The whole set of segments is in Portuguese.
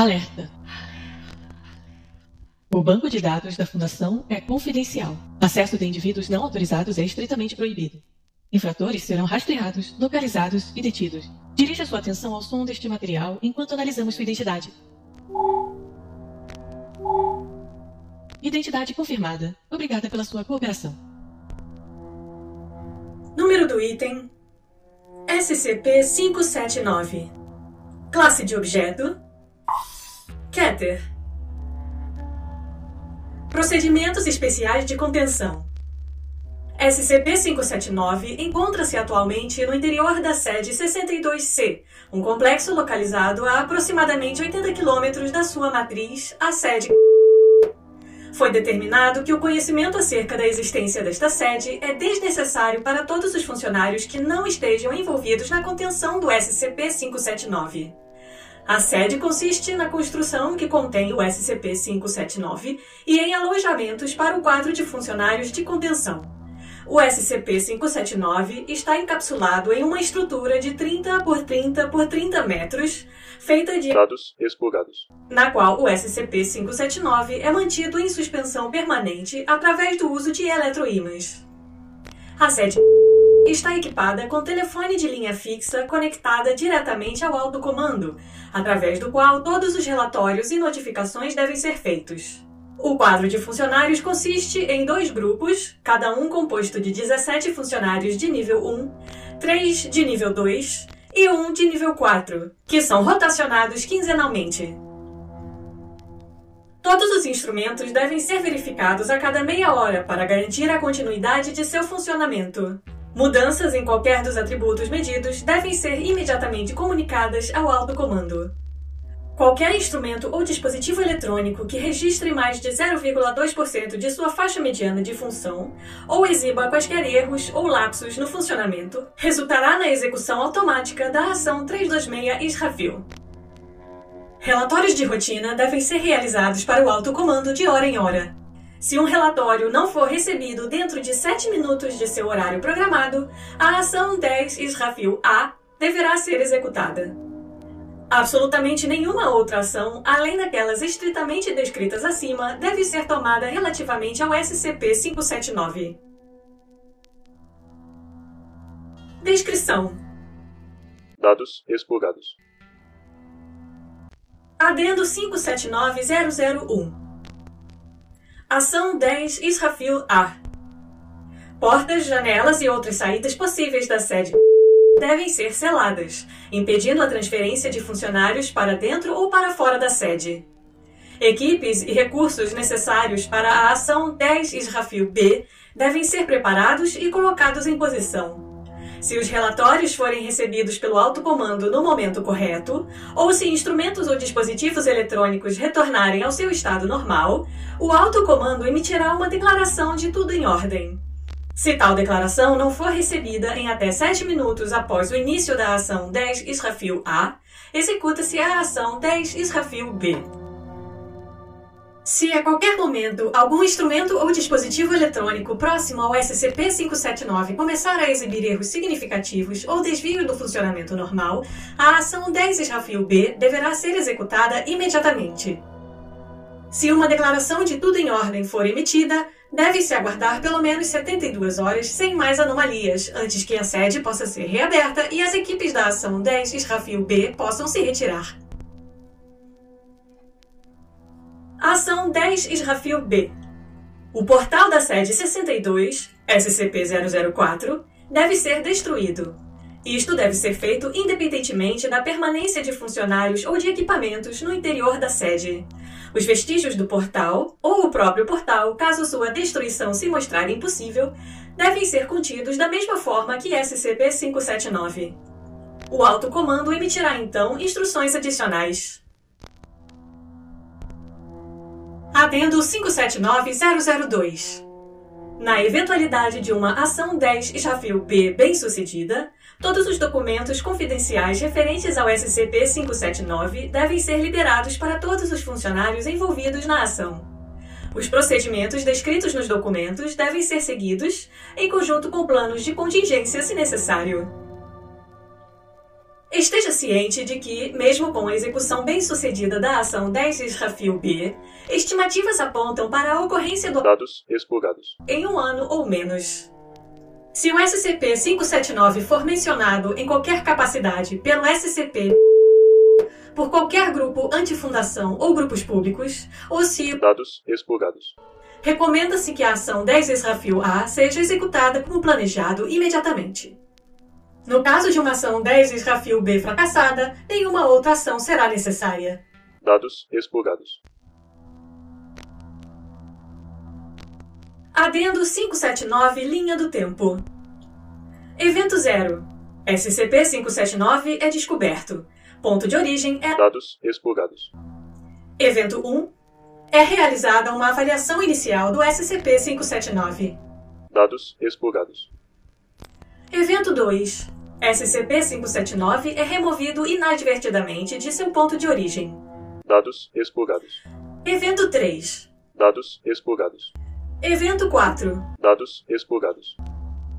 Alerta! O banco de dados da Fundação é confidencial. Acesso de indivíduos não autorizados é estritamente proibido. Infratores serão rastreados, localizados e detidos. Dirija sua atenção ao som deste material enquanto analisamos sua identidade. Identidade confirmada. Obrigada pela sua cooperação. Número do item: SCP-579. Classe de objeto: Keter. Procedimentos especiais de contenção. SCP-579 encontra-se atualmente no interior da sede 62C, um complexo localizado a aproximadamente 80 quilômetros da sua matriz, a sede. Foi determinado que o conhecimento acerca da existência desta sede é desnecessário para todos os funcionários que não estejam envolvidos na contenção do SCP-579. A sede consiste na construção que contém o SCP-579 e em alojamentos para o quadro de funcionários de contenção. O SCP-579 está encapsulado em uma estrutura de 30 por 30 por 30 metros, feita de dados explorados, na qual o SCP-579 é mantido em suspensão permanente através do uso de eletroímãs. A sede está equipada com telefone de linha fixa conectada diretamente ao alto comando, através do qual todos os relatórios e notificações devem ser feitos. O quadro de funcionários consiste em dois grupos, cada um composto de 17 funcionários de nível 1, 3 de nível 2 e 1 de nível 4, que são rotacionados quinzenalmente. Todos os instrumentos devem ser verificados a cada meia hora para garantir a continuidade de seu funcionamento. Mudanças em qualquer dos atributos medidos devem ser imediatamente comunicadas ao alto comando. Qualquer instrumento ou dispositivo eletrônico que registre mais de 0,2% de sua faixa mediana de função ou exiba quaisquer erros ou lapsos no funcionamento resultará na execução automática da ação 326 Israfil. Relatórios de rotina devem ser realizados para o alto comando de hora em hora. Se um relatório não for recebido dentro de 7 minutos de seu horário programado, a ação 10 Israfil A deverá ser executada. Absolutamente nenhuma outra ação, além daquelas estritamente descritas acima, deve ser tomada relativamente ao SCP-579. Descrição: dados explorados, Adendo 579001 Ação 10 Israfil A Portas, janelas e outras saídas possíveis da sede devem ser seladas, impedindo a transferência de funcionários para dentro ou para fora da sede. Equipes e recursos necessários para a ação 10 Israfil B devem ser preparados e colocados em posição. Se os relatórios forem recebidos pelo alto comando no momento correto, ou se instrumentos ou dispositivos eletrônicos retornarem ao seu estado normal, o alto comando emitirá uma declaração de tudo em ordem. Se tal declaração não for recebida em até 7 minutos após o início da ação 10 Israfil A, executa-se a ação 10 Israfil B. Se a qualquer momento algum instrumento ou dispositivo eletrônico próximo ao SCP-579 começar a exibir erros significativos ou desvio do funcionamento normal, a ação 10 Israfil B deverá ser executada imediatamente. Se uma declaração de tudo em ordem for emitida, deve-se aguardar pelo menos 72 horas sem mais anomalias, antes que a sede possa ser reaberta e as equipes da ação 10 Israfil B possam se retirar. Ação 10 Israfil B O portal da sede 62, SCP-004, deve ser destruído. Isto deve ser feito independentemente da permanência de funcionários ou de equipamentos no interior da sede. Os vestígios do portal, ou o próprio portal, caso sua destruição se mostrar impossível, devem ser contidos da mesma forma que SCP-579. O alto comando emitirá então instruções adicionais. Adendo 579002 Na eventualidade de uma ação 10 Israfil B bem-sucedida, Todos os documentos confidenciais referentes ao SCP-579 devem ser liberados para todos os funcionários envolvidos na ação. Os procedimentos descritos nos documentos devem ser seguidos, em conjunto com planos de contingência se necessário. Esteja ciente de que, mesmo com a execução bem-sucedida da ação 10 Israfil B, estimativas apontam para a ocorrência do Dados expurgados. em um ano ou menos. Se o SCP-579 for mencionado em qualquer capacidade pelo SCP por qualquer grupo antifundação ou grupos públicos, ou se Dados expurgados. recomenda-se que a ação 10 Israfil A seja executada como planejado imediatamente. No caso de uma ação 10 Israfil B fracassada, nenhuma outra ação será necessária. Dados expurgados. Adendo 579, linha do tempo. Evento 0. SCP-579 é descoberto. Ponto de origem é. Dados expurgados. Evento 1. É realizada uma avaliação inicial do SCP-579. Dados expurgados. Evento 2. SCP-579 é removido inadvertidamente de seu ponto de origem. Dados expurgados. Evento 3. Dados expurgados. Evento 4. Dados expurgados.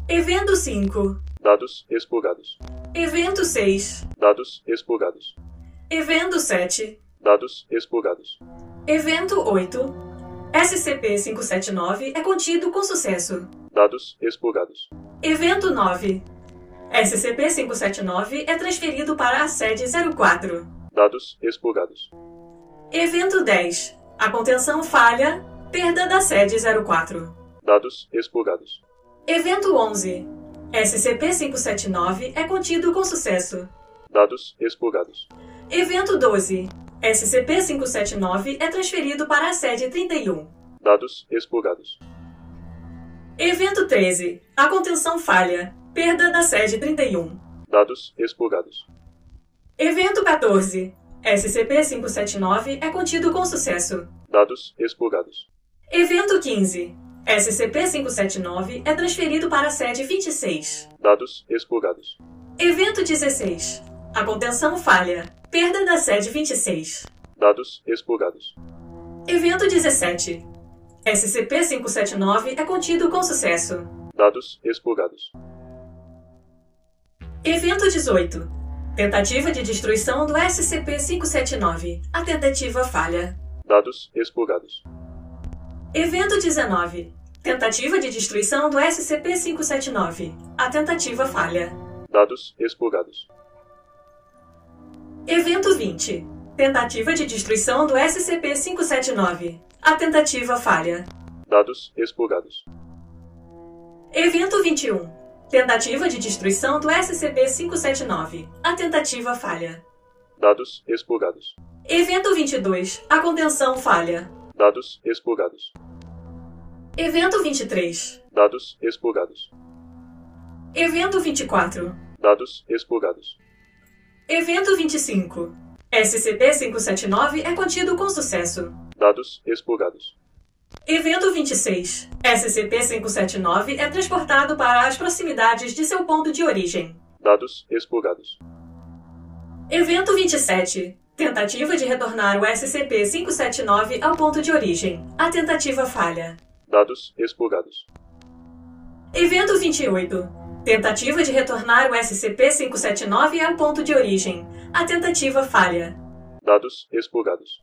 Evento 5. Dados expurgados. Evento 6. Dados expurgados. Evento 7. Dados expurgados. Evento 8. SCP-579 é contido com sucesso. Dados expurgados. Evento 9. SCP-579 é transferido para a sede 04. Dados expurgados. Evento 10. A contenção falha. Perda da sede 04. Dados expurgados. Evento 11. SCP-579 é contido com sucesso. Dados expurgados. Evento 12. SCP-579 é transferido para a sede 31. Dados expurgados. Evento 13. A contenção falha. Perda da sede 31. Dados expurgados. Evento 14. SCP-579 é contido com sucesso. Dados expurgados. Evento 15. SCP-579 é transferido para a sede 26. Dados expurgados. Evento 16. A contenção falha. Perda da sede 26. Dados expurgados. Evento 17. SCP-579 é contido com sucesso. Dados expurgados. Evento 18. Tentativa de destruição do SCP-579. A tentativa falha. Dados expurgados. Evento 19. Tentativa de destruição do SCP-579. A tentativa falha. Dados expurgados. Evento 20. Tentativa de destruição do SCP-579. A tentativa falha. Dados expurgados. Evento 21. Tentativa de destruição do SCP-579. A tentativa falha. Dados expurgados. Evento 22. A contenção falha. Dados expurgados. Evento 23. Dados expurgados. Evento 24. Dados expurgados. Evento 25. SCP-579 é contido com sucesso. Dados expurgados. Evento 26. SCP-579 é transportado para as proximidades de seu ponto de origem. Dados expurgados. Evento 27. Tentativa de retornar o SCP-579 ao ponto de origem. A tentativa falha. Dados expurgados. Evento 28. Tentativa de retornar o SCP-579 ao ponto de origem. A tentativa falha. Dados expurgados.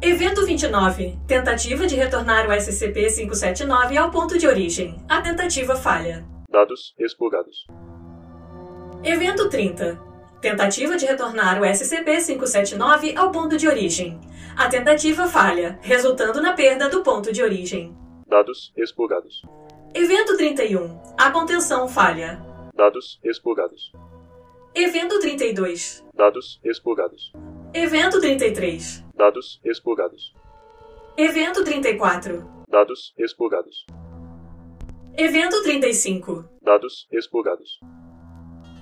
Evento 29. Tentativa de retornar o SCP-579 ao ponto de origem. A tentativa falha. Dados expurgados. Evento 30. Tentativa de retornar o SCP-579 ao ponto de origem. A tentativa falha, resultando na perda do ponto de origem. Dados expurgados. Evento 31. A contenção falha. Dados expurgados. Evento 32. Dados expurgados. Evento 33. Dados expurgados. Evento 34. Dados expurgados. Evento 35. Dados expurgados.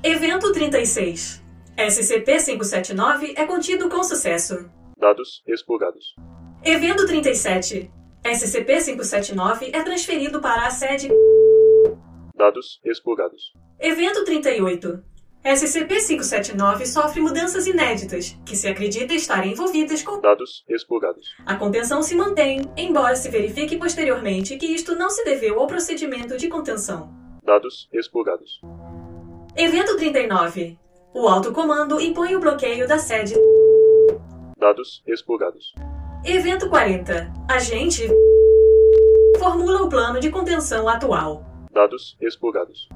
Evento 36. SCP-579 é contido com sucesso. Dados expurgados. Evento 37. SCP-579 é transferido para a sede. Dados expurgados. Evento 38. SCP-579 sofre mudanças inéditas, que se acredita estarem envolvidas com. Dados expurgados. A contenção se mantém, embora se verifique posteriormente que isto não se deveu ao procedimento de contenção. Dados expurgados. Evento 39. O alto comando impõe o bloqueio da sede. Dados expurgados. Evento 40. Agente formula o plano de contenção atual. Dados expurgados.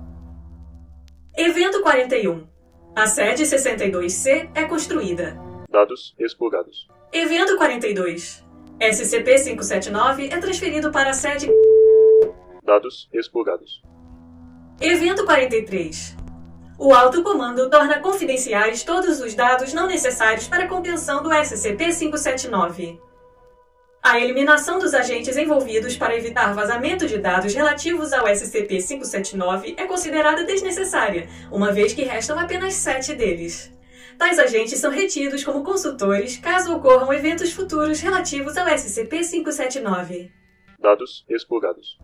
Evento 41. A sede 62C é construída. Dados expurgados. Evento 42. SCP-579 é transferido para a sede. Dados expurgados. Evento 43. O alto comando torna confidenciais todos os dados não necessários para a contenção do SCP-579. A eliminação dos agentes envolvidos para evitar vazamento de dados relativos ao SCP-579 é considerada desnecessária, uma vez que restam apenas sete deles. Tais agentes são retidos como consultores caso ocorram eventos futuros relativos ao SCP-579. Dados expurgados.